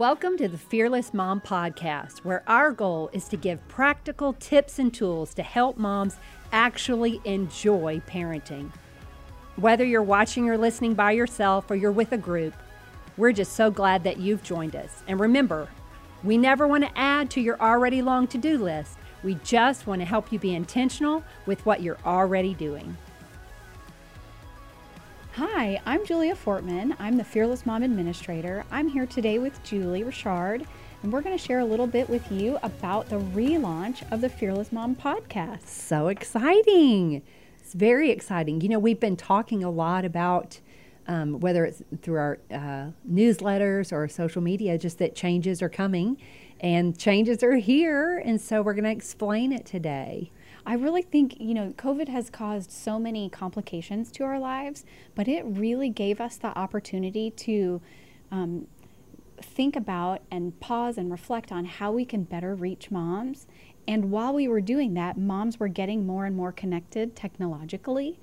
Welcome to the Fearless Mom Podcast, where our goal is to give practical tips and tools to help moms actually enjoy parenting. Whether you're watching or listening by yourself or you're with a group, we're just so glad that you've joined us. And remember, we never want to add to your already long to do list. We just want to help you be intentional with what you're already doing. Hi, I'm Julia Fortman. I'm the Fearless Mom Administrator. I'm here today with Julie Richard, and we're going to share a little bit with you about the relaunch of the Fearless Mom podcast. So exciting! It's very exciting. You know, we've been talking a lot about um, whether it's through our uh, newsletters or social media, just that changes are coming and changes are here. And so we're going to explain it today. I really think, you know, COVID has caused so many complications to our lives, but it really gave us the opportunity to um, think about and pause and reflect on how we can better reach moms. And while we were doing that, moms were getting more and more connected technologically.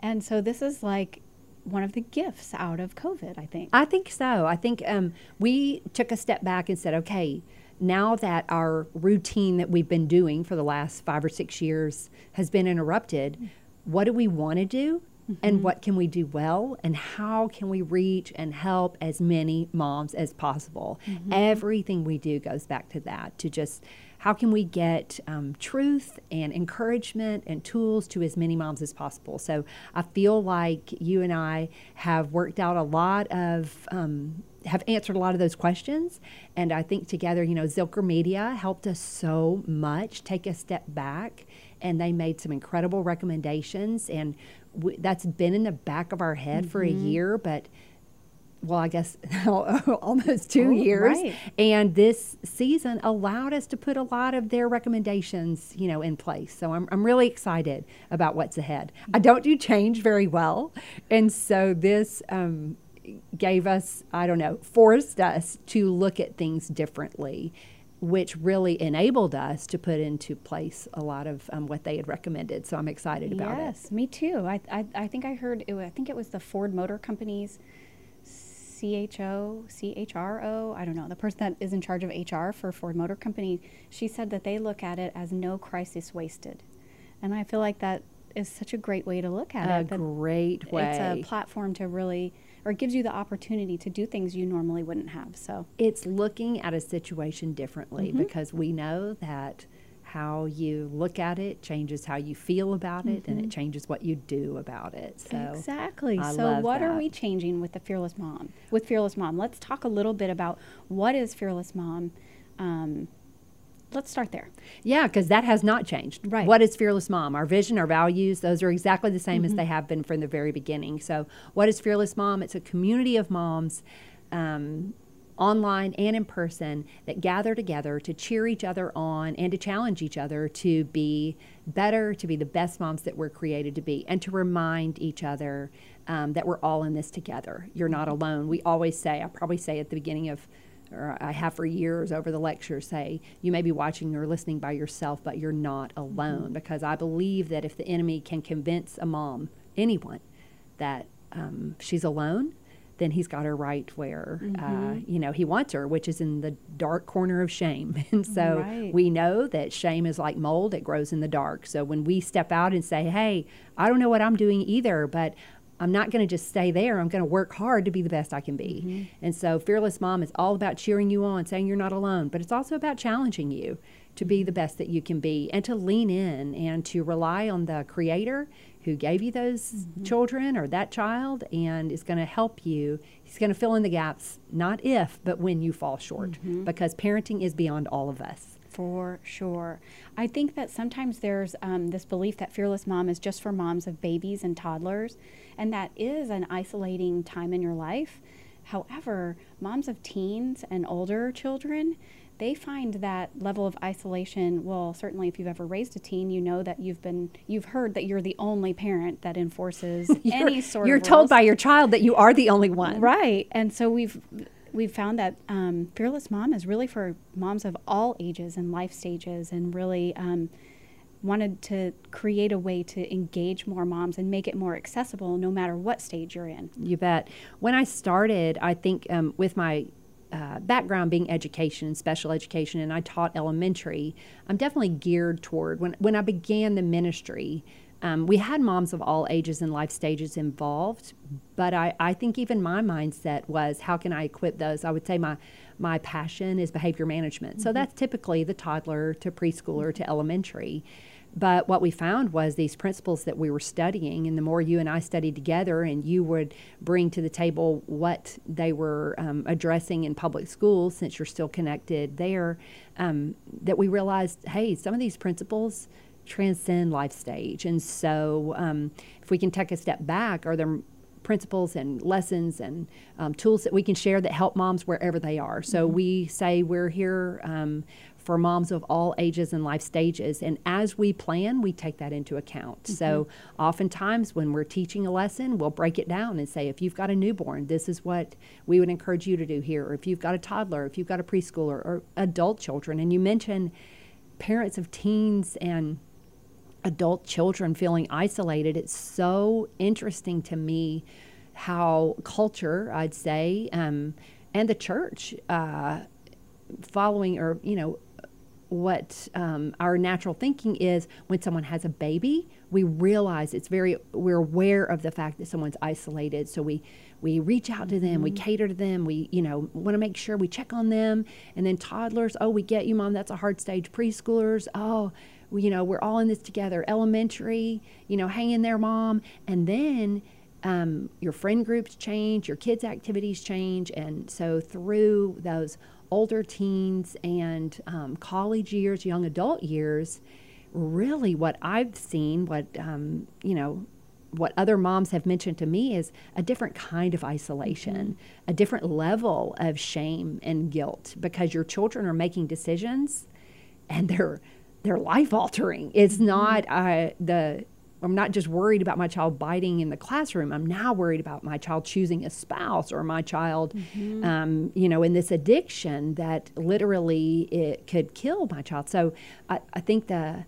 And so this is like one of the gifts out of COVID, I think. I think so. I think um, we took a step back and said, okay, now that our routine that we've been doing for the last five or six years has been interrupted, what do we want to do? Mm-hmm. And what can we do well? And how can we reach and help as many moms as possible? Mm-hmm. Everything we do goes back to that, to just how can we get um, truth and encouragement and tools to as many moms as possible? So I feel like you and I have worked out a lot of um, have answered a lot of those questions. And I think together, you know, Zilker Media helped us so much take a step back and they made some incredible recommendations. And that's been in the back of our head mm-hmm. for a mm-hmm. year, but well, I guess almost two oh, years. Right. And this season allowed us to put a lot of their recommendations, you know, in place. So I'm, I'm really excited about what's ahead. I don't do change very well. And so this, um, gave us, I don't know, forced us to look at things differently, which really enabled us to put into place a lot of um, what they had recommended. So I'm excited about yes, it. Yes, me too. I, I, I, think I heard, it, I think it was the Ford Motor Company's CHO, CHRO, I don't know, the person that is in charge of HR for Ford Motor Company, she said that they look at it as no crisis wasted. And I feel like that is such a great way to look at a it. A great way. It's a platform to really or gives you the opportunity to do things you normally wouldn't have. So it's looking at a situation differently mm-hmm. because we know that how you look at it changes how you feel about it mm-hmm. and it mm-hmm. changes what you do about it so exactly I so what that. are we changing with the fearless mom with fearless mom let's talk a little bit about what is fearless mom um, let's start there. Yeah, because that has not changed. Right. What is Fearless Mom? Our vision, our values, those are exactly the same mm-hmm. as they have been from the very beginning. So, what is Fearless Mom? It's a community of moms. Um, online and in person that gather together to cheer each other on and to challenge each other to be better, to be the best moms that we're created to be, and to remind each other um, that we're all in this together. You're not mm-hmm. alone. We always say, I probably say at the beginning of or I have for years over the lecture say, you may be watching or listening by yourself, but you're not alone. Mm-hmm. Because I believe that if the enemy can convince a mom, anyone, that um, she's alone, then he's got her right where uh, mm-hmm. uh, you know he wants her, which is in the dark corner of shame. And so right. we know that shame is like mold; it grows in the dark. So when we step out and say, "Hey, I don't know what I'm doing either, but I'm not going to just stay there. I'm going to work hard to be the best I can be. Mm-hmm. And so, Fearless Mom is all about cheering you on, saying you're not alone, but it's also about challenging you to be the best that you can be and to lean in and to rely on the Creator who gave you those mm-hmm. children or that child and is going to help you. He's going to fill in the gaps, not if, but when you fall short, mm-hmm. because parenting is beyond all of us. For sure. I think that sometimes there's um, this belief that Fearless Mom is just for moms of babies and toddlers, and that is an isolating time in your life. However, moms of teens and older children, they find that level of isolation well certainly if you've ever raised a teen you know that you've been you've heard that you're the only parent that enforces any sort you're of you're told by your child that you are the only one right and so we've we've found that um, Fearless Mom is really for moms of all ages and life stages, and really um, wanted to create a way to engage more moms and make it more accessible no matter what stage you're in. You bet. When I started, I think um, with my uh, background being education and special education, and I taught elementary, I'm definitely geared toward when, when I began the ministry. Um, we had moms of all ages and life stages involved, but I, I think even my mindset was how can I equip those? I would say my my passion is behavior management. Mm-hmm. So that's typically the toddler to preschooler to elementary. But what we found was these principles that we were studying, and the more you and I studied together, and you would bring to the table what they were um, addressing in public schools, since you're still connected there, um, that we realized hey, some of these principles transcend life stage. And so, um, if we can take a step back, are there principles and lessons and um, tools that we can share that help moms wherever they are? So, mm-hmm. we say we're here um, for moms of all ages and life stages. And as we plan, we take that into account. Mm-hmm. So oftentimes when we're teaching a lesson, we'll break it down and say, if you've got a newborn, this is what we would encourage you to do here. Or if you've got a toddler, if you've got a preschooler or adult children. And you mentioned parents of teens and adult children feeling isolated. It's so interesting to me how culture, I'd say, um, and the church, uh, following or you know what um, our natural thinking is when someone has a baby we realize it's very we're aware of the fact that someone's isolated so we we reach out to them mm-hmm. we cater to them we you know want to make sure we check on them and then toddlers oh we get you mom that's a hard stage preschoolers oh you know we're all in this together elementary you know hang in there mom and then um, your friend groups change your kids activities change and so through those older teens and um, college years, young adult years, really what I've seen, what, um, you know, what other moms have mentioned to me is a different kind of isolation, mm-hmm. a different level of shame and guilt because your children are making decisions and they're they're life altering. It's mm-hmm. not uh, the I'm not just worried about my child biting in the classroom. I'm now worried about my child choosing a spouse or my child, mm-hmm. um, you know, in this addiction that literally it could kill my child. So I, I think the,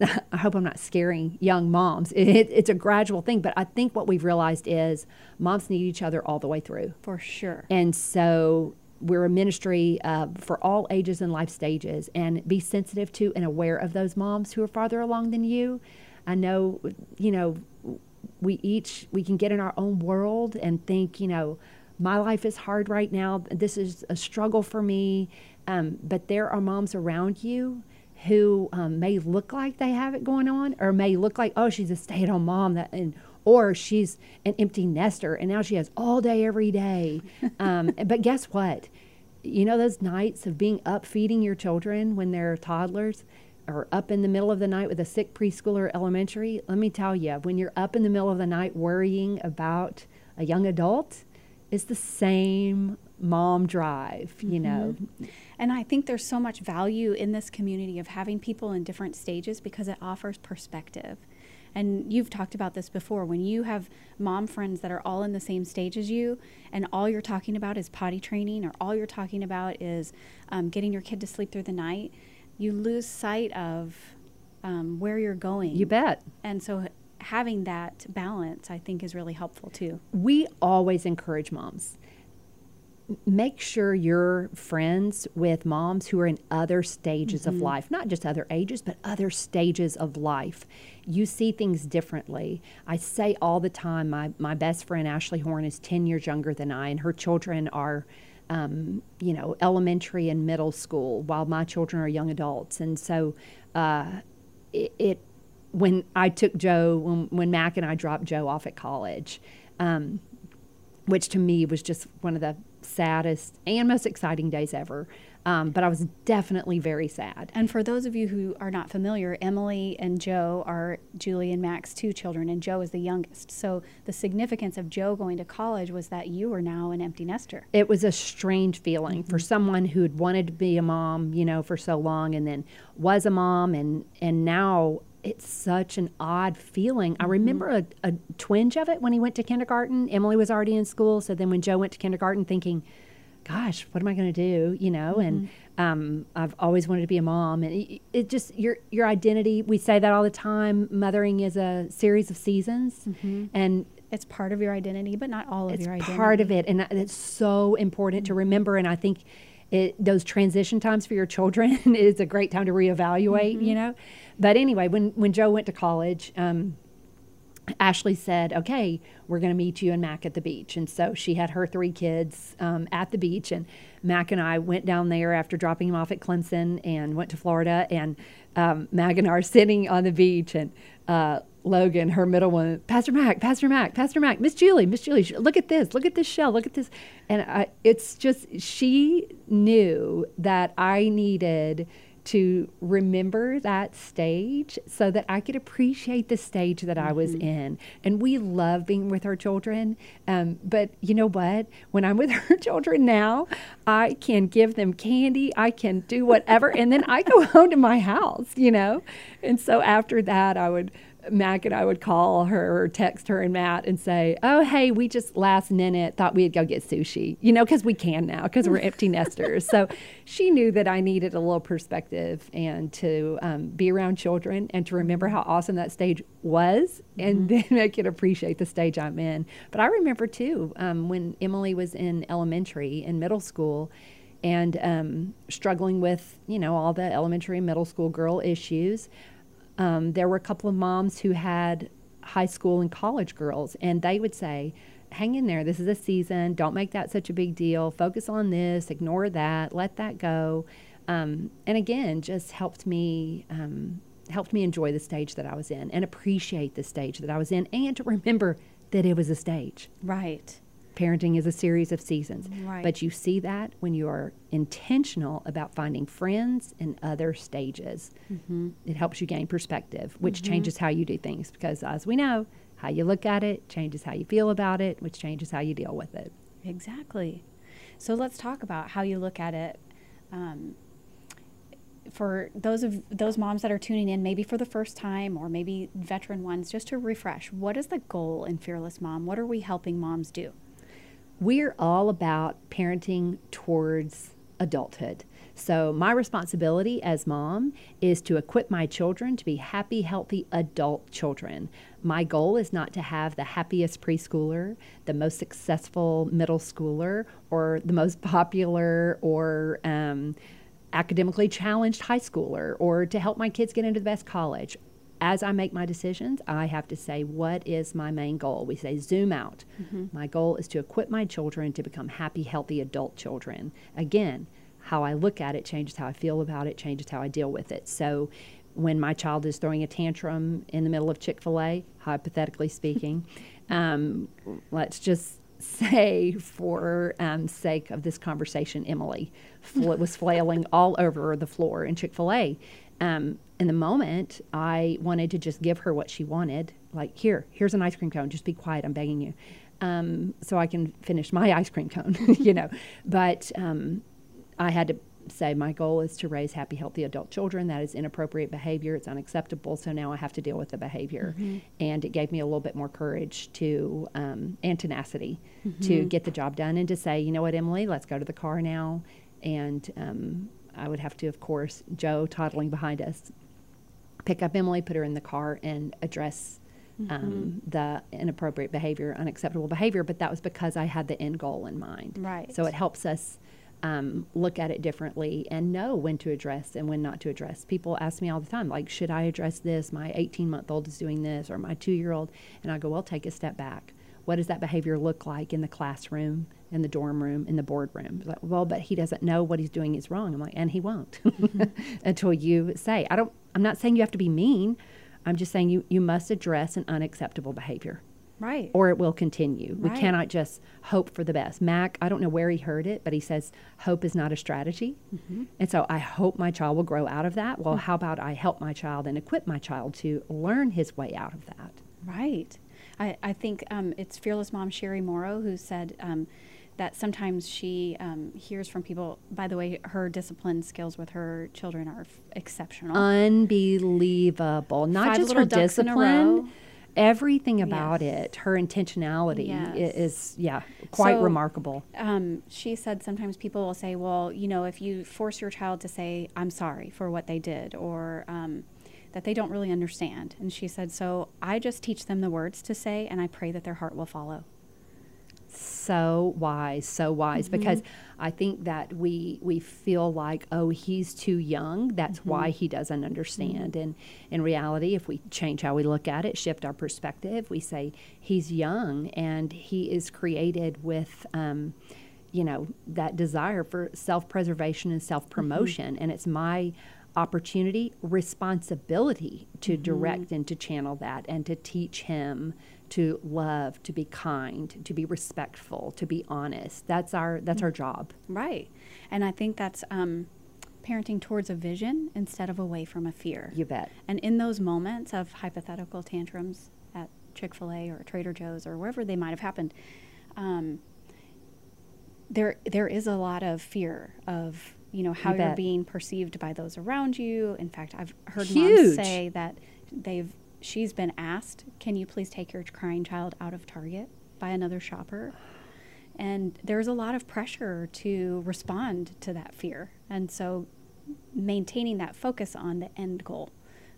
I hope I'm not scaring young moms. It, it's a gradual thing, but I think what we've realized is moms need each other all the way through. For sure. And so we're a ministry uh, for all ages and life stages and be sensitive to and aware of those moms who are farther along than you I know, you know, we each we can get in our own world and think, you know, my life is hard right now. This is a struggle for me. Um, but there are moms around you who um, may look like they have it going on, or may look like, oh, she's a stay-at-home mom, that and or she's an empty nester, and now she has all day every day. Um, but guess what? You know those nights of being up feeding your children when they're toddlers or up in the middle of the night with a sick preschooler elementary, let me tell you, when you're up in the middle of the night worrying about a young adult, it's the same mom drive, you mm-hmm. know. And I think there's so much value in this community of having people in different stages because it offers perspective. And you've talked about this before. When you have mom friends that are all in the same stage as you, and all you're talking about is potty training, or all you're talking about is um, getting your kid to sleep through the night, you lose sight of um, where you're going. You bet. And so having that balance, I think, is really helpful too. We always encourage moms. Make sure you're friends with moms who are in other stages mm-hmm. of life, not just other ages, but other stages of life. You see things differently. I say all the time, my, my best friend Ashley Horn is 10 years younger than I, and her children are um, you know, elementary and middle school while my children are young adults. And so uh, it, it, when I took Joe, when, when Mac and I dropped Joe off at college, um, which to me was just one of the saddest and most exciting days ever. Um, but I was definitely very sad. And for those of you who are not familiar, Emily and Joe are Julie and Mac's two children, and Joe is the youngest. So the significance of Joe going to college was that you were now an empty nester. It was a strange feeling mm-hmm. for someone who had wanted to be a mom, you know, for so long, and then was a mom, and and now it's such an odd feeling. Mm-hmm. I remember a, a twinge of it when he went to kindergarten. Emily was already in school, so then when Joe went to kindergarten, thinking gosh, what am I going to do? You know, mm-hmm. and um, I've always wanted to be a mom, and it, it, just your your identity. We say that all the time. Mothering is a series of seasons, mm-hmm. and It's part of your identity, but not all of your identity. It's part of it, and it's so important to remember. And I think it, those transition times for your children is a great time to reevaluate. Mm-hmm. You know, but anyway, when when Joe went to college. Um, Ashley said, "Okay, we're going to meet you and Mac at the beach." And so she had her three kids um, at the beach, and Mac and I went down there after dropping him off at Clemson and went to Florida. And um, Mac and I are sitting on the beach, and uh, Logan, her middle one, Pastor Mac, Pastor Mac, Pastor Mac, Miss Julie, Miss Julie, look at this, look at this shell, look at this, and I, it's just she knew that I needed to remember that stage so that I could appreciate the stage that I was in. And we love being with our children. Um, but you know what? When I'm with our children now, I can give them candy, I can do whatever, and then I go home to my house, you know? And so after that, I would. Mac and I would call her or text her and Matt and say, "Oh, hey, we just last minute thought we'd go get sushi, you know, because we can now because we're empty nesters." So she knew that I needed a little perspective and to um, be around children and to remember how awesome that stage was, and then I could appreciate the stage I'm in. But I remember too um, when Emily was in elementary and middle school and um, struggling with you know all the elementary and middle school girl issues um, there were a couple of moms who had high school and college girls, and they would say, Hang in there. This is a season. Don't make that such a big deal. Focus on this. Ignore that. Let that go. Um, and again, just helped me um, helped me enjoy the stage that I was in and appreciate the stage that I was in, and to remember that it was a stage. Right. Parenting is a series of seasons. Right. But you see that when you are intentional about finding friends in other stages. Mm-hmm. It helps you gain perspective, which changes how you do things because, as we know, how you look at it changes how you feel about it, which changes how you deal with it. Exactly. So let's talk about how you look at it. Um, for those of those moms that are tuning in, maybe for the first time or maybe veteran ones, just to refresh, what is the goal in Fearless Mom? What are we helping moms do? We're all about parenting towards adulthood. So, my responsibility as mom is to equip my children to be happy, healthy adult children. My goal is not to have the happiest preschooler, the most successful middle schooler, or the most popular or um, academically challenged high schooler, or to help my kids get into the best college as I make my decisions, I have to say, what is my main goal? We say, zoom out. My goal is to equip my children to become happy, healthy adult children. Again, how I look at it changes how I feel about it, changes how I deal with it. So, when my child is throwing a tantrum in the middle of Chick fil A, hypothetically speaking, um, let's just say, for um, sake of this conversation, Emily fl- was flailing all over the floor in Chick fil A. Um, in the moment, I wanted to just give her what she wanted. Like, here, here's an ice cream cone. Just be quiet. I'm begging you. Um, so I can finish my ice cream cone, you know. But um, I had to say my goal is to raise happy, healthy adult children. That is inappropriate behavior. It's unacceptable. So now I have to deal with the behavior. And it gave me a little bit more courage to um, and tenacity to get the job done and to say, you know what, Emily, let's go to the car now. And um, I would have to, of course, Joe toddling behind us, pick up Emily, put her in the car, and address um, the inappropriate behavior, unacceptable behavior. But that was because I had the end goal in mind. Right. So it helps us um, look at it differently and know when to address and when not to address. People ask me all the time, like, should I address this? My 18 month old is doing this, or my two year old. And I go, well, take a step back. What does that behavior look like in the classroom, in the dorm room, in the boardroom? Like, well, but he doesn't know what he's doing is wrong. I'm like, and he won't until you say. I don't. I'm not saying you have to be mean. I'm just saying you you must address an unacceptable behavior Right. or it will continue. We cannot just hope for the best. Mac, I don't know where he heard it, but he says hope is not a strategy. Mm-hmm. And so I hope my child will grow out of that. Well, how about I help my child and equip my child to learn his way out of that? Right. I, I think um, it's Fearless Mom Sherry Morrow who said um, that sometimes she um, hears from people, by the way, her discipline skills with her children are f- exceptional. Unbelievable. Not Five just her ducks in a discipline, everything about Yes. it, her intentionality Yes. is, yeah, quite So- remarkable. um, she said sometimes people will say, well, you know, if you force your child to say, I'm sorry for what they did, or um, that they don't really understand. And she said, So I just teach them the words to say, and I pray that their heart will follow. So wise, so wise, Mm-hmm. because I think that we we feel like, oh, he's too young. That's Mm-hmm. why he doesn't understand. And in reality, if we change how we look at it, shift our perspective, we say he's young and he is created with. Um, you know that desire for self-preservation and self-promotion and it's my opportunity responsibility to direct and to channel that and to teach him to love to be kind to be respectful to be honest. That's our that's our job. Right. And I think that's um, parenting towards a vision instead of away from a fear. you bet. And in those moments of hypothetical tantrums at Chick fil A or Trader Joe's or wherever they might have happened, um, there, there is a lot of fear of you know how You you're being perceived by those around you. In fact, I've heard Huge. moms say that they've she's been asked, "Can you please take your crying child out of Target by another shopper?" And there's a lot of pressure to respond to that fear. And so maintaining that focus on the end goal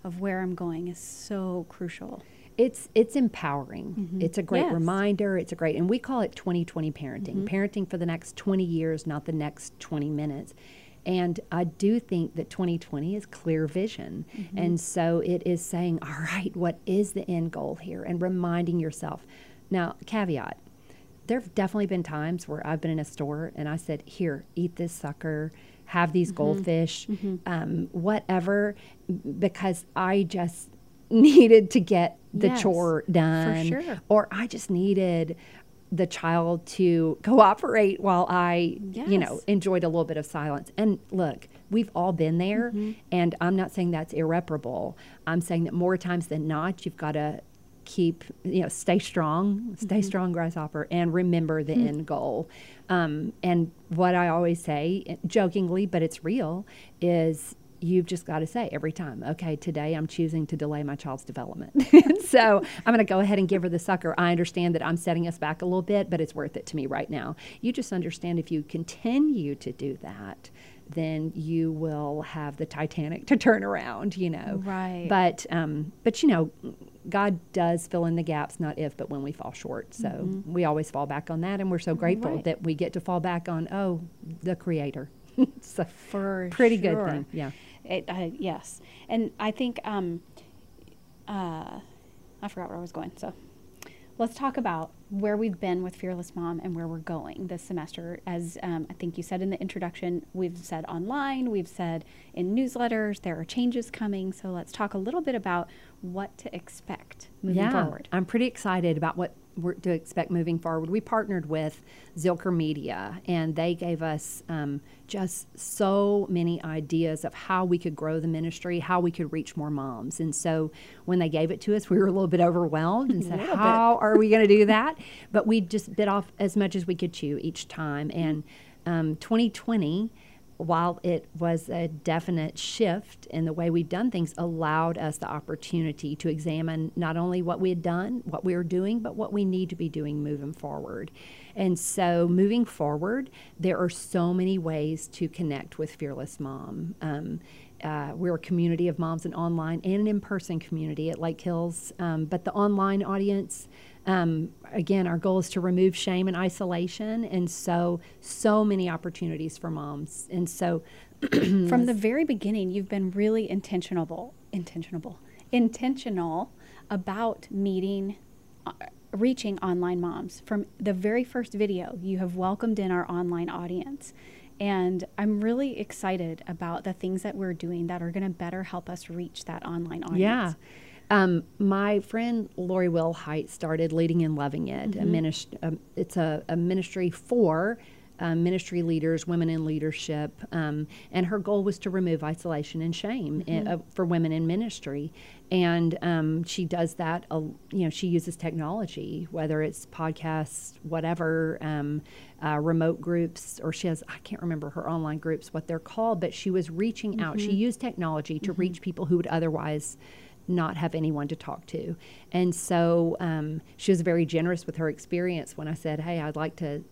of where I'm going is so crucial. it's it's empowering mm-hmm. it's a great Yes. reminder it's a great and we call it 2020 parenting mm-hmm. parenting for the next 20 years not the next 20 minutes and i do think that 2020 is clear vision. Mm-hmm. And so it is saying all right what is the end goal here? And reminding yourself. Now caveat there have definitely been times where I've been in a store and I said, "Here, eat this sucker, have these mm-hmm. goldfish, mm-hmm. um, whatever," because I just needed to get the Yes, chore done, sure. or I just needed the child to cooperate while I, you know, enjoyed a little bit of silence. And look, we've all been there, Mm-hmm. and I'm not saying that's irreparable. I'm saying that more times than not, you've got to keep, you know, stay strong, stay Mm-hmm. strong, grasshopper, and remember the Hmm. end goal. Um, and what I always say, jokingly, but it's real, is you've just got to say every time, okay, today I'm choosing to delay my child's development. so I'm going to go ahead and give her the sucker. I understand that I'm setting us back a little bit, but it's worth it to me right now. You just understand if you continue to do that, then you will have the Titanic to turn around, you know. Right. But um, but you know, God does fill in the gaps, not if, but when we fall short. So we always fall back on that, and we're so grateful Mm-hmm. Right. that we get to fall back on oh, the Creator. it's a For pretty good thing. Yeah. It, uh, yes, and I think um, uh, I forgot where I was going. So let's talk about where we've been with Fearless Mom and where we're going this semester. As um, I think you said in the introduction, we've said online, we've said in newsletters, there are changes coming. So let's talk a little bit about what to expect moving yeah, forward. I'm pretty excited about what to expect moving forward. We partnered with Zilker Media, and they gave us um, just so many ideas of how we could grow the ministry, how we could reach more moms. And so when they gave it to us, we were a little bit overwhelmed and said, "How are we going to do that?" But we just bit off as much as we could chew each time. And um, 2020 while it was a definite shift in the way we've done things, allowed us the opportunity to examine not only what we had done, what we were doing, but what we need to be doing moving forward. And so, moving forward, there are so many ways to connect with Fearless Mom. Um, uh, we're a community of moms, an online and an in person community at Lake Hills. Um, but the online audience, um, again, our goal is to remove shame and isolation. And so, so many opportunities for moms. And so, From the very beginning, you've been really intentional, intentional, intentional about meeting, uh, reaching online moms. From the very first video, you have welcomed in our online audience. And I'm really excited about the things that we're doing that are going to better help us reach that online audience. yeah. Um, my friend Lori Wilhite started Leading and Loving It. A minist- um, it's a, a ministry for um, ministry leaders, women in leadership, um, and her goal was to remove isolation and shame in, uh, for women in ministry. And um, she does that. Uh, you know, she uses technology, whether it's podcasts, whatever, um, uh, remote groups, or she has I can't remember her online groups what they're called, but she was reaching out. She used technology to reach people who would otherwise not have anyone to talk to. And so um, she was very generous with her experience when I said, Hey, I'd like to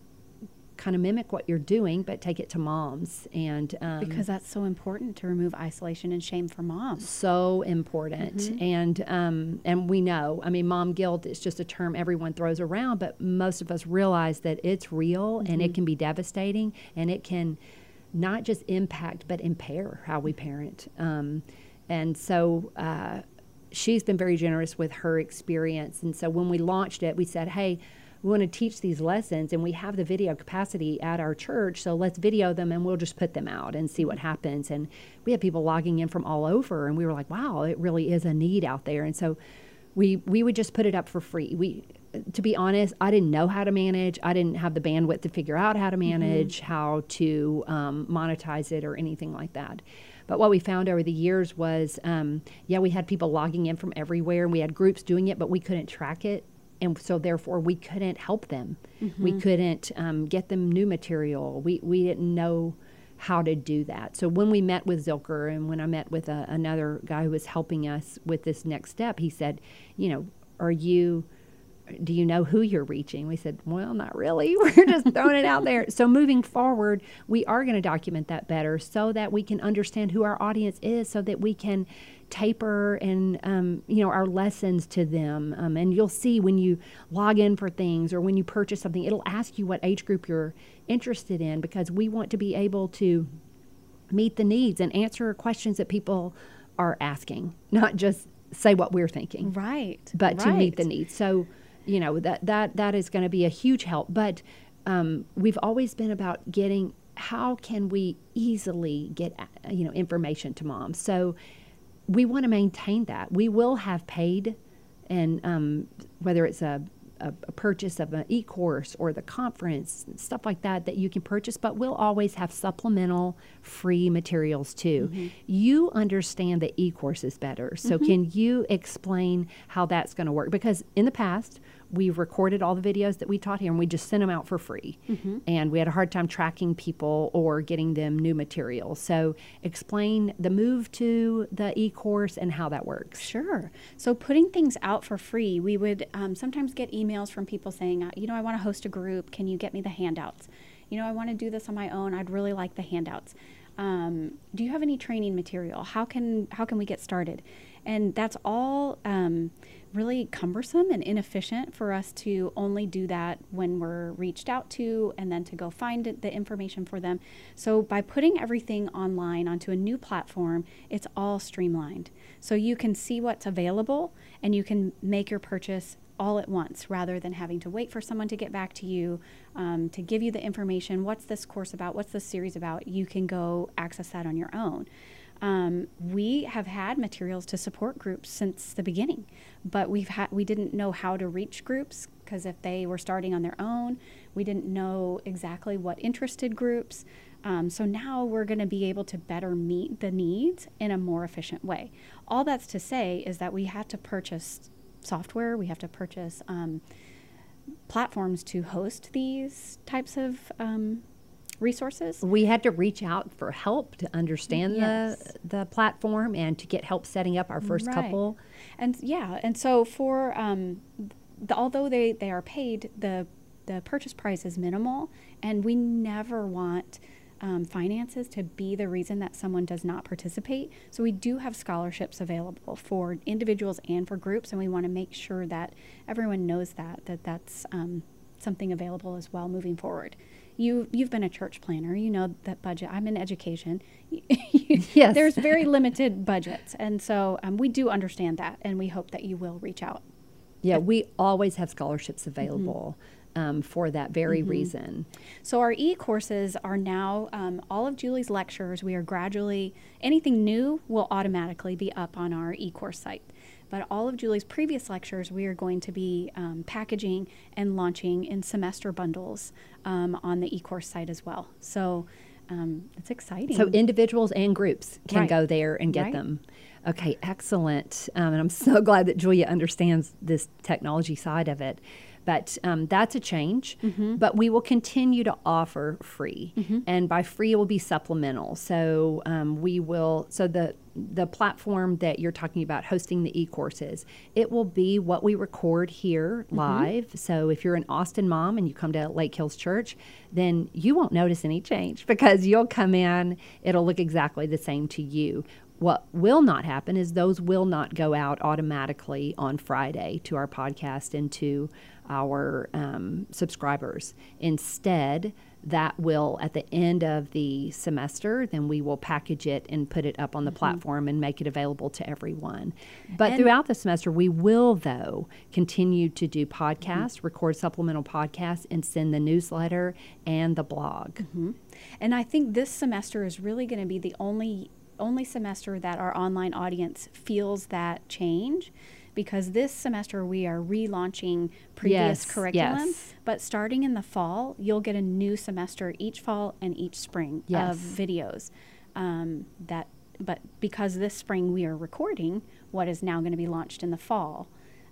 kind of mimic what you're doing, but take it to moms. And um, because that's so important to remove isolation and shame for moms. so important Mm-hmm. and um, and we know i mean mom guilt is just a term everyone throws around but most of us realize that it's real and Mm-hmm. it can be devastating and it can not just impact but impair how we parent um, and so uh, she's been very generous with her experience. And so when we launched it we said hey we want to teach these lessons and we have the video capacity at our church so let's video them and we'll just put them out and see what happens. And we had people logging in from all over and we were like wow it really is a need out there. And so we we would just put it up for free. We to be honest i didn't know how to manage. I didn't have the bandwidth to figure out how to manage how to um, monetize it or anything like that but what we found over the years was um, yeah we had people logging in from everywhere and we had groups doing it but we couldn't track it and so therefore we couldn't help them. We couldn't um, get them new material. We we didn't know how to do that. So when we met with Zilker and when I met with a, another guy who was helping us with this next step, he said, you know, are you do you know who you're reaching? We said, well, not really. We're just throwing it out there. So moving forward, we are going to document that better so that we can understand who our audience is, so that we can taper and um, you know our lessons to them. Um, and you'll see when you log in for things or when you purchase something, it'll ask you what age group you're interested in because we want to be able to meet the needs and answer questions that people are asking, not just say what we're thinking Right. but to meet the needs. So, you know that that that is going to be a huge help. But um, we've always been about getting how can we easily get uh, you know information to moms. So we want to maintain that. We will have paid, and um, whether it's a a, a purchase of an e-course or the conference stuff like that that you can purchase but we'll always have supplemental free materials too. Mm-hmm. You understand the e-courses better. So mm-hmm. can you explain how that's going to work? Because in the past we've recorded all the videos that we taught here and we just sent them out for free and we had a hard time tracking people or getting them new material so explain the move to the e-course and how that works Sure. So putting things out for free, we would um, sometimes get emails from people saying, uh, you know, I want to host a group. Can you get me the handouts? You know, I want to do this on my own. I'd really like the handouts. Um, do you have any training material? How can how can we get started? And that's all um, really cumbersome and inefficient for us to only do that when we're reached out to and then to go find the information for them. So by putting everything online onto a new platform, it's all streamlined. So you can see what's available and you can make your purchase all at once rather than having to wait for someone to get back to you um, to give you the information. What's this course about? What's this series about? You can go access that on your own. Um, we have had materials to support groups since the beginning, but we've had we didn't know how to reach groups because if they were starting on their own, we didn't know exactly what interested groups. Um, so now we're going to be able to better meet the needs in a more efficient way. All that's to say is that we had to purchase software, we have to purchase um, platforms to host these types of um, resources. we had to reach out for help to understand Yes. the the platform and to get help setting up our first Right. couple. And yeah, and so for um, the, although they they are paid, the the purchase price is minimal, and we never want. Um, finances to be the reason that someone does not participate. So, we do have scholarships available for individuals and for groups, and we want to make sure that everyone knows that that that's um, something available as well moving forward. You you've been a church planter, you know that budget. I'm in education. Yes. there's very limited budgets, and so um, we do understand that, and we hope that you will reach out. Yeah, we always have scholarships Mm-hmm. available um, for that very reason. So our e-courses are now um, all of Julie's lectures. We are gradually anything new will automatically be up on our e-course site. But all of Julie's previous lectures, we are going to be um, packaging and launching in semester bundles um, on the e-course site as well. So um, it's exciting. So individuals and groups can Right. go there and get Right. them. Okay, excellent. Um, and I'm so glad that Julia understands this technology side of it. But um, that's a change. Mm-hmm. But we will continue to offer free, and by free it will be supplemental. So um, we will. So the the platform that you're talking about hosting the e-courses it will be what we record here Mm-hmm. live so if you're an austin mom and you come to lake hills church then you won't notice any change because you'll come in it'll look exactly the same to you what will not happen is those will not go out automatically on Friday to our podcast and to our um, subscribers. Instead, that will, at the end of the semester, then we will package it and put it up on the mm-hmm. platform and make it available to everyone. But And- throughout the semester, we will, though, continue to do podcasts, mm-hmm. record supplemental podcasts, and send the newsletter and the blog. Mm-hmm. And I think this semester is really going to be the only only semester that our online audience feels that change because this semester we are relaunching previous Yes, curriculum yes. but starting in the fall you'll get a new semester each fall and each spring Yes. of videos um, that but because this spring we are recording what is now going to be launched in the fall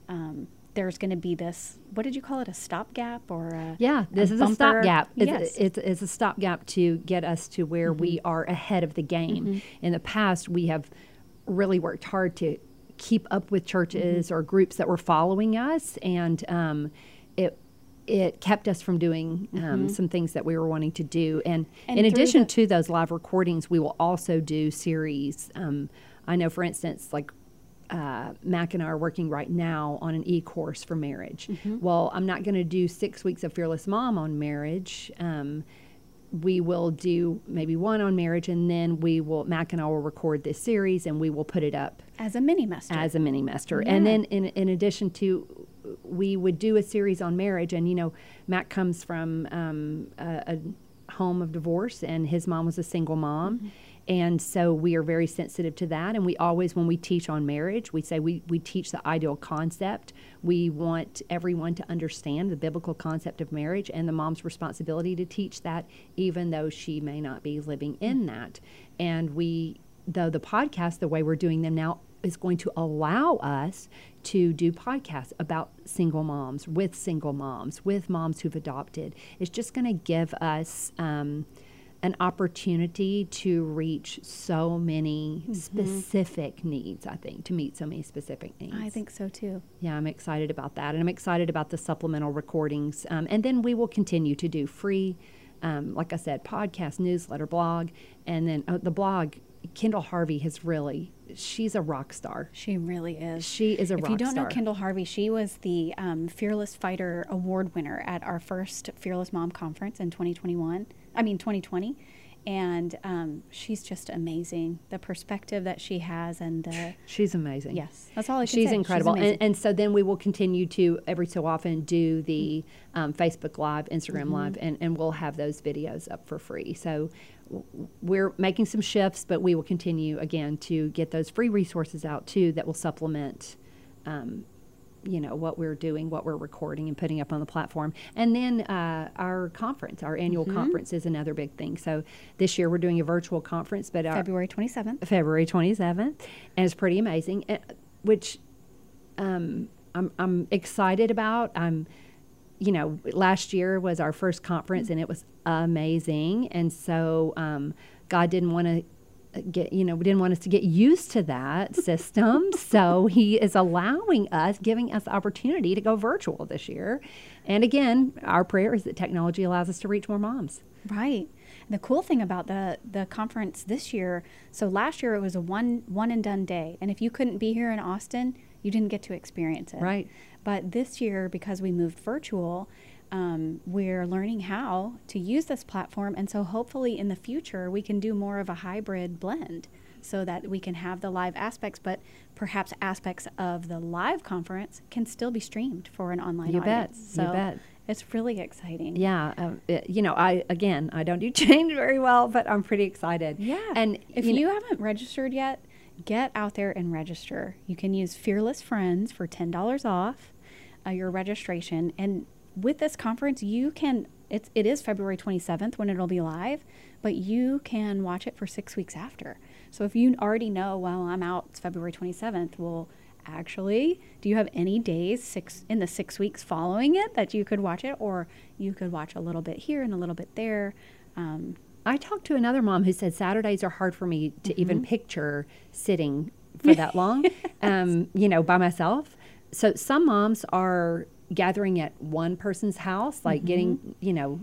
um, there's going to be this what did you call it a stopgap or a, Yeah, this is bumper? a stopgap. Yes it's, it's a stopgap to get us to where we are ahead of the game. In the past, we have really worked hard to keep up with churches or groups that were following us, and um, it it kept us from doing um, some things that we were wanting to do. And, And in addition the- to those live recordings, we will also do series. Um, I know, for instance, like uh, Mac and I are working right now on an e course for marriage. Well, I'm not going to do six weeks of Fearless Mom on marriage. Um, we will do maybe one on marriage, and then we will Mac and I will record this series, and we will put it up as a mini master as a mini master. And then in, in addition to, we would do a series on marriage. And, you know, Matt comes from um, a, a home of divorce, and his mom was a single mom. And so we are very sensitive to that. And we always, when we teach on marriage, we say we, we teach the ideal concept. We want everyone to understand the biblical concept of marriage and the mom's responsibility to teach that, even though she may not be living in that. And we, though the podcast, the way we're doing them now, is going to allow us to do podcasts about single moms, with single moms, with moms who've adopted. It's just going to give us um, an opportunity to reach so many specific needs, I think, to meet so many specific needs. I think so too. Yeah, I'm excited about that. And I'm excited about the supplemental recordings. Um, and then we will continue to do free, um, like I said, podcast, newsletter, blog. And then uh, the blog, Kendall Harvey has really, she's a rock star. She really is. She is a if rock you don't star. know Kendall Harvey, she was the um, Fearless Fighter Award winner at our first Fearless Mom Conference in 2021. I mean 2020, and um, she's just amazing. The perspective that she has, and the She's amazing. yes, that's all I can She's say. incredible. and, amazing. and so then we will continue to every so often do the um, Facebook Live, Instagram Mm-hmm. Live, and, and we'll have those videos up for free. So we're making some shifts, but we will continue again to get those free resources out too that will supplement. Um, you know what we're doing, what we're recording and putting up on the platform, and then uh, our conference, our annual Mm-hmm. conference, is another big thing. So this year we're doing a virtual conference, but February 27th. February 27th, and it's pretty amazing, eh, which um, I'm, I'm excited about. I'm, you know, last year was our first conference, and it was amazing. And so um, God didn't want to get, you know, we didn't want us to get used to that system. so He is allowing us, giving us the opportunity to go virtual this year. And again, our prayer is that technology allows us to reach more moms. Right. The cool thing about the the conference this year, so last year it was a one one and done day, and if you couldn't be here in Austin, you didn't get to experience it. Right. But this year, because we moved virtual, um, we're learning how to use this platform, and so hopefully in the future we can do more of a hybrid blend, so that we can have the live aspects, but perhaps aspects of the live conference can still be streamed for an online You bet. audience. You So bet. it's really exciting. Yeah, um, it- you know, I again, I don't do change very well, but I'm pretty excited. Yeah. and if you you, know- haven't registered yet, get out there and register. You can use Fearless Friends for $10 off uh, your registration. And with this conference, you can, it's, it is February 27th when it'll be live, but you can watch it for six weeks after. So if you already know, well, I'm out, it's February 27th, well, actually, do you have any days six in the six weeks following it that you could watch it, or you could watch a little bit here and a little bit there? Um, I talked to another mom who said Saturdays are hard for me to Mm-hmm. even picture sitting for that long, um, you know, by myself. So some moms are gathering at one person's house, like getting, Mm-hmm. you know,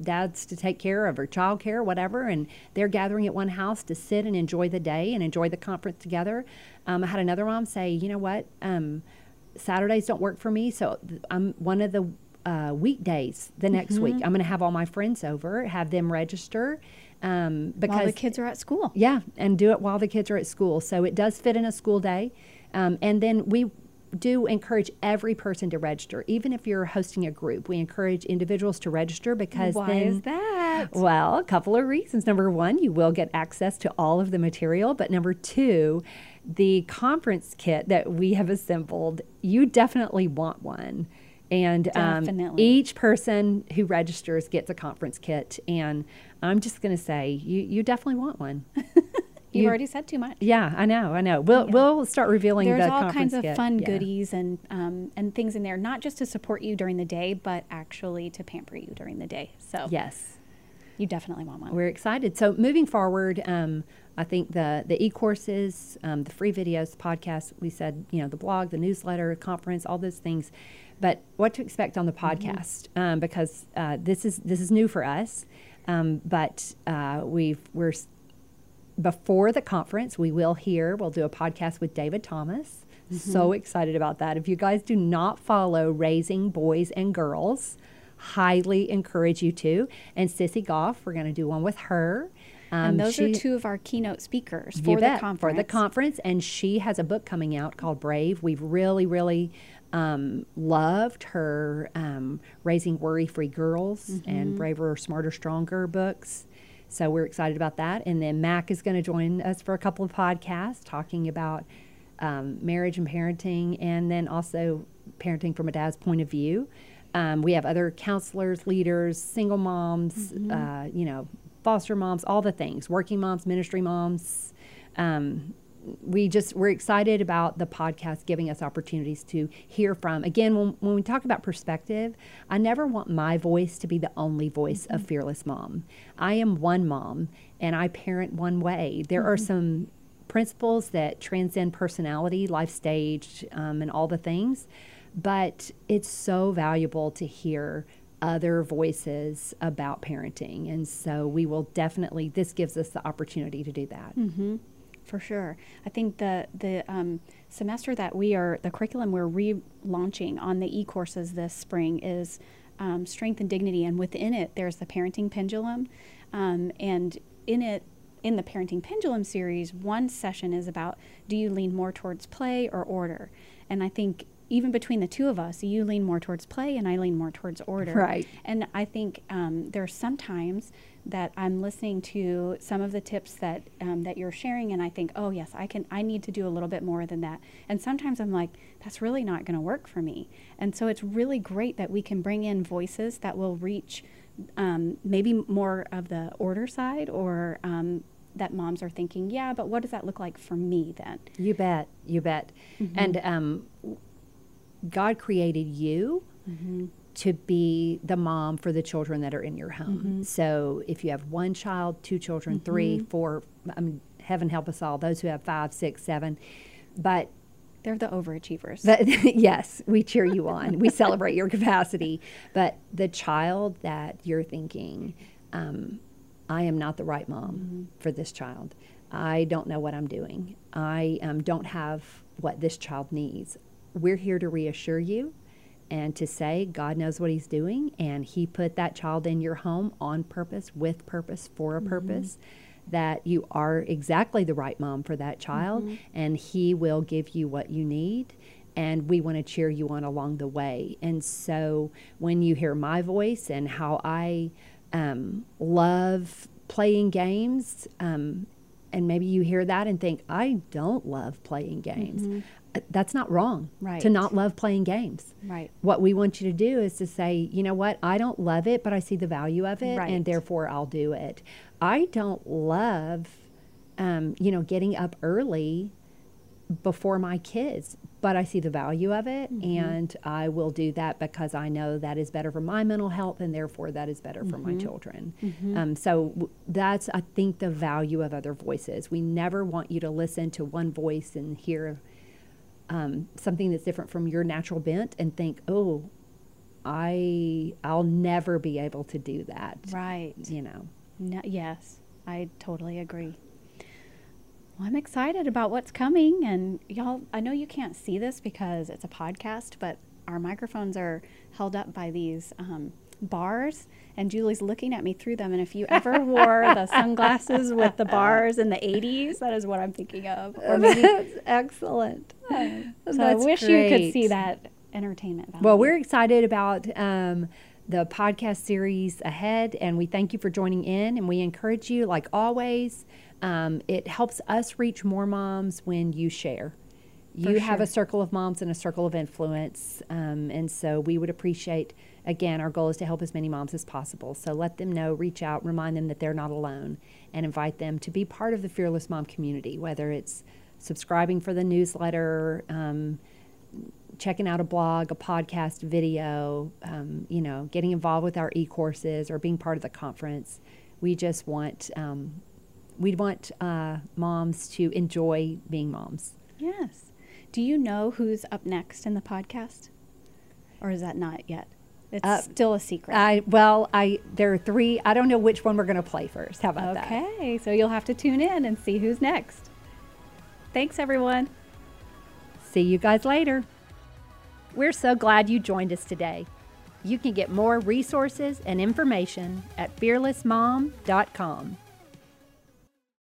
dads to take care of or child care, whatever, and they're gathering at one house to sit and enjoy the day and enjoy the conference together. Um, I had another mom say, you know what, um, Saturdays don't work for me, so th- I'm one of the uh, weekdays the next week. Mm-hmm. I'm going to have all my friends over, have them register. Um, because while the kids are at school. yeah, and do it while the kids are at school. So it does fit in a school day. Um, and then we do encourage every person to register, even if you're hosting a group. We encourage individuals to register because Why then is that? well, a couple of reasons. Number one, you will get access to all of the material. But number two, the conference kit that we have assembled, you definitely want one. And um, each person who registers gets a conference kit. And I'm just going to say, you, you definitely want one. You've you- already said too much. Yeah, I know, I know. We'll Yeah. we'll start revealing There's the all kinds of kit. fun Yeah. goodies and um, and things in there, not just to support you during the day, but actually to pamper you during the day. So Yes. you definitely want one. We're excited. So moving forward, um, I think the the e-courses, um, the free videos, podcast, we said, you know, the blog, the newsletter, conference, all those things. But what to expect on the podcast? Um, because uh, this is this is new for us. Um, but uh, we've we're before the conference, we will hear, we'll do a podcast with David Thomas. So excited about that. If you guys do not follow Raising Boys and Girls, highly encourage you to. And Sissy Goff, we're going to do one with her. Um, and those are two of our keynote speakers for the conference. For the conference. And she has a book coming out called Brave. We've really, really um, loved her um, Raising Worry Free Girls Mm-hmm. and Braver, Smarter, Stronger books. So we're excited about that. And then Mac is going to join us for a couple of podcasts talking about um, marriage and parenting, and then also parenting from a dad's point of view. Um, we have other counselors, leaders, single moms, uh, you know, foster moms, all the things, working moms, ministry moms. Um, we just we're excited about the podcast giving us opportunities to hear from. Again when, when we talk about perspective i never want my voice to be the only voice of fearless mom. I am one mom and i parent one way. There are some principles that transcend personality life stage um, and all the things but it's so valuable to hear other voices about parenting and so we will definitely this gives us the opportunity to do that. Mm-hmm. For sure. I think the the um, semester that we are the curriculum we're relaunching on the e courses this spring is um, strength and dignity, and within it there's the parenting pendulum, um, and in it in the parenting pendulum series, one session is about do you lean more towards play or order, and I think. Even between the two of us, you lean more towards play and I lean more towards order. Right. And I think um, are sometimes that I'm listening to some of the tips that um, that you're sharing, and I think, oh yes, I can. I need to do a little bit more than that. And sometimes I'm like, that's really not going to work for me. And so it's really great that we can bring in voices that will reach um, maybe more of the order side, or um, that moms are thinking, yeah, but what does that look like for me then? You bet. You bet. And um, God created you to be the mom for the children that are in your home. So if you have one child, two children, three, four, I mean, heaven help us all, those who have five, six, seven. But They're the overachievers. that, yes, we cheer you on. We celebrate your capacity. But the child that you're thinking, um, I am not the right mom for this child. I don't know what I'm doing. I um, don't have what this child needs. We're here to reassure you and to say God knows what He's doing, and He put that child in your home on purpose, with purpose, for a purpose. That you are exactly the right mom for that child, and He will give you what you need. And we want to cheer you on along the way. And so when you hear my voice and how I um, love playing games, um, and maybe you hear that and think, I don't love playing games. Uh, That's not wrong right. to not love playing games. right. What we want you to do is to say, you know what, I don't love it, but I see the value of it, Right. and therefore I'll do it. I don't love, um, you know, getting up early, before my kids, but I see the value of it and I will do that because I know that is better for my mental health and therefore that is better for my children. Um, so that's, I think, the value of other voices. We never want you to listen to one voice and hear um, something that's different from your natural bent and think, oh, I I'll never be able to do that. Right. You know. No, yes, I totally agree. Well, I'm excited about what's coming. And y'all, I know you can't see this because it's a podcast, but our microphones are held up by these um, bars. And Julie's looking at me through them. And if you ever wore the sunglasses with the bars in the 80s, that is what I'm thinking of. Or maybe, That's excellent. so I That's wish you could see that entertainment value. Well, we're excited about um, the podcast series ahead, and we thank you for joining in. And we encourage you, like always, um, it helps us reach more moms when you share. You have a circle of moms and a circle of influence, um, and so we would appreciate. Again, our goal is to help as many moms as possible. So let them know, reach out, remind them that they're not alone, and invite them to be part of the Fearless Mom community. Whether it's subscribing for the newsletter, um, checking out a blog, a podcast, video, um, you know, getting involved with our e-courses or being part of the conference. We just want um, we want uh, moms to enjoy being moms. Yes. Do you know who's up next in the podcast? Or is that not yet? It's Uh, still a secret. I well, I there are three. I don't know which one we're going to play first. How about that? okay, so you'll have to tune in and see who's next. Thanks, everyone. See you guys later. We're so glad you joined us today. You can get more resources and information at fearlessmom.com.